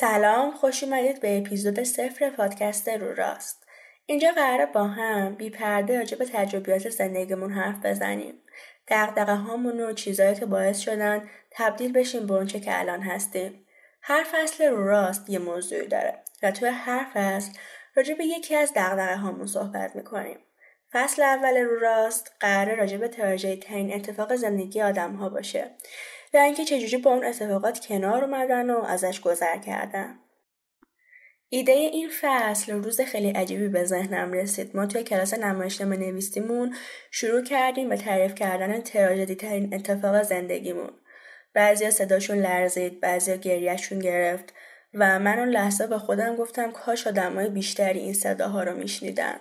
سلام خوش اومدید به اپیزود صفر پادکست رو راست. اینجا قراره با هم بی پرده راجع به تجربیات زندگیمون حرف بزنیم. دقدقه هامون و چیزهایی که باعث شدن تبدیل بشیم به اونچه که الان هستیم. هر فصل رو راست یه موضوعی داره و توی هر فصل راجع به یکی از دقدقه هامون صحبت می‌کنیم. فصل اول رو راست قراره راجع به تراژدی ترین اتفاق زندگی آدم ها باشه. و اینکه چجوری با اون اتفاقات کنار اومدن و ازش گذر کردن. ایده این فصل روز خیلی عجیبی به ذهنم رسید. ما توی کلاس نمایشنامه نویسیمون شروع کردیم به تعریف کردن تراژدی ترین اتفاق زندگیمون. بعضیا صداشون لرزید، بعضیا گریهشون گرفت و من اون لحظه به خودم گفتم کاش آدمای بیشتری این صداها رو میشنیدن.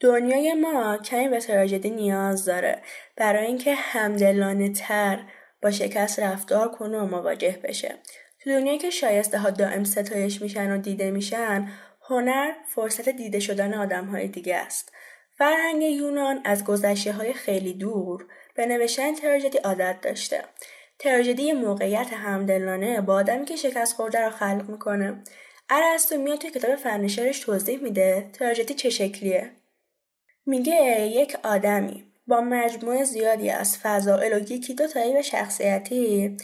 دنیای ما کمی به تراژدی نیاز داره برای اینکه همدلانه تر با شکست رفتار کنه و مواجه بشه. تو دنیایی که شایسته ها دائم ستایش میشن و دیده میشن هنر فرصت دیده شدن آدم های دیگه است. فرهنگ یونان از گذشته های خیلی دور به نوشتن تراژدی عادت داشته. تراژدی موقعیت همدلانه با آدمی که شکست خورده رو خلق می‌کنه. ارسطو میاد توی کتاب فنشرش توضیح میده تراژدی چه شکلیه. میگه یک آدمی با مجموعه زیادی از فضائل و یکی دو تایی و شخصیتی.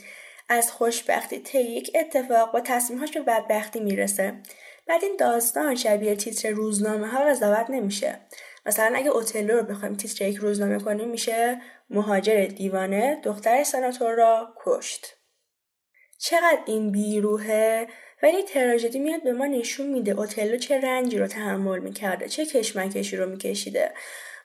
از خوشبختی طی یک اتفاق با تصمیمهاش به بدبختی می‌رسه. بعد این داستان شبیه تیتر روزنامه ها قضاوت نمیشه. مثلا اگه اوتلو رو بخوایم تیتر یک روزنامه کنیم میشه مهاجر دیوانه دختر سناتور را کشت. چقدر این بیروهه ولی تراژدی میاد به ما نشون میده اوتلو چه رنجی رو تحمل می‌کرده چه کشمکشی رو میکشیده.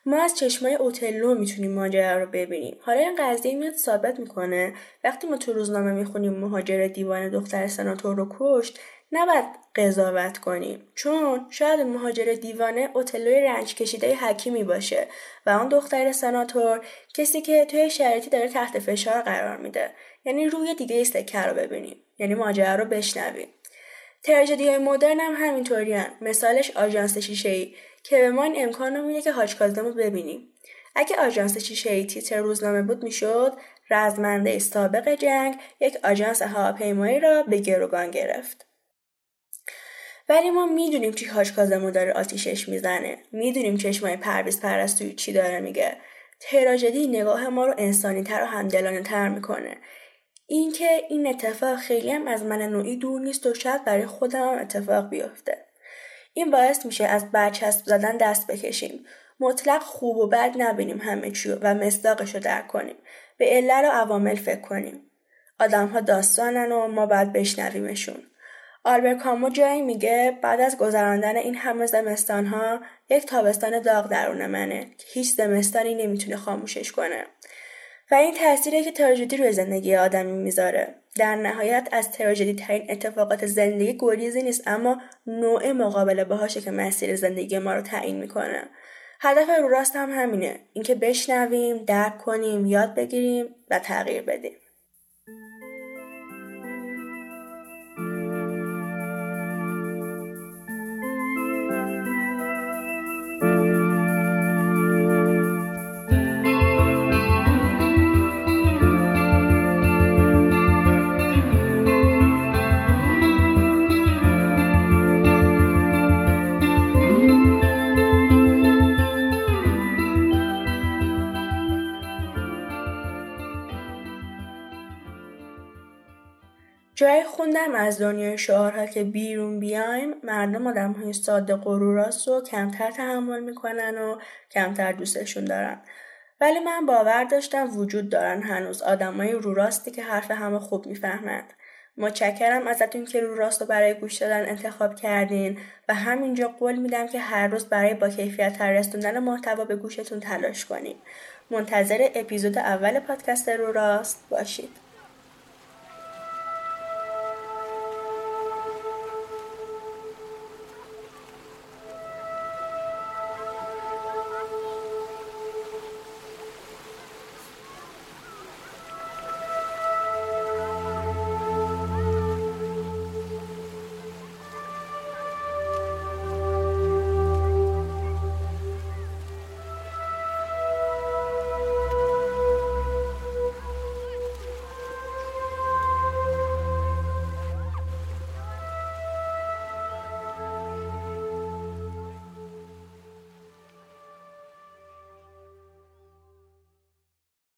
ما از چشمای اوتلو می‌تونیم ماجرا رو ببینیم. حالا این قضیه میاد ثابت می‌کنه. وقتی ما تو روزنامه می‌خونیم مهاجر دیوان دختر سناتور رو کشت نباید قضاوت کنیم. چون شاید مهاجر دیوانه اوتلوی رنج کشیده حکیمی باشه و اون دختر سناتور کسی که توی شرایطی داره تحت فشار قرار میده. یعنی روی دیگه سکه رو ببینیم. یعنی ماجرا رو بشنویم. تراژدی های مدرن هم همینطوری مثالش آژانس شیشه که به ما این امکان رو میده که حاج رو ببینیم. اگه آژانس شیشه ای تیتر روزنامه بود می‌شد رزمنده سابق جنگ یک آژانس هواپیمایی را به گروگان گرفت. ولی ما می‌دونیم چی حاج داره آتیشش می‌زنه. می‌دونیم چشمای پرویز پرستوی چی داره میگه. تراژدی نگاه ما رو انسانی تر و همدلانه تر می‌کنه. اینکه این اتفاق خیلی هم از من نوعی دور نیست و شاید برای خودم هم اتفاق بیفته. این باعث میشه از برچسب زدن دست بکشیم. مطلق خوب و بد نبینیم همه چیو و مصداقش رو درک کنیم. به علل و عوامل فکر کنیم. آدم ها داستانن و ما باید بشنویمشون. آلبر کامو جایی میگه بعد از گذراندن این همه زمستان ها یک تابستان داغ درون منه که هیچ زمستانی نمی‌تونه خاموشش کنه. و این تاثیری که تراژدی روی زندگی آدمی می‌ذاره. در نهایت از تراژدی ترین اتفاقات زندگی گریزی نیست اما نوع مقابله باهاشه که مسیر زندگی ما رو تعیین می‌کنه. هدف رو راست هم همینه اینکه بشنویم درک کنیم یاد بگیریم و تغییر بدیم. جای خوندم از دنیای شعارها که بیرون بیایم مردم آدم های ساده قروراست و کمتر تحمل می‌کنن و کمتر دوستشون دارن. ولی من باور داشتم وجود دارن هنوز آدمای رو راستی که حرف همه خوب می‌فهمند. متشکرم ازتون که رو راست رو برای گوش دادن انتخاب کردین و همینجا قول میدم که هر روز برای با کیفیت تر رسوندن محتوا به گوشتون تلاش کنیم منتظر اپیزود اول پادکست رو راست باشید.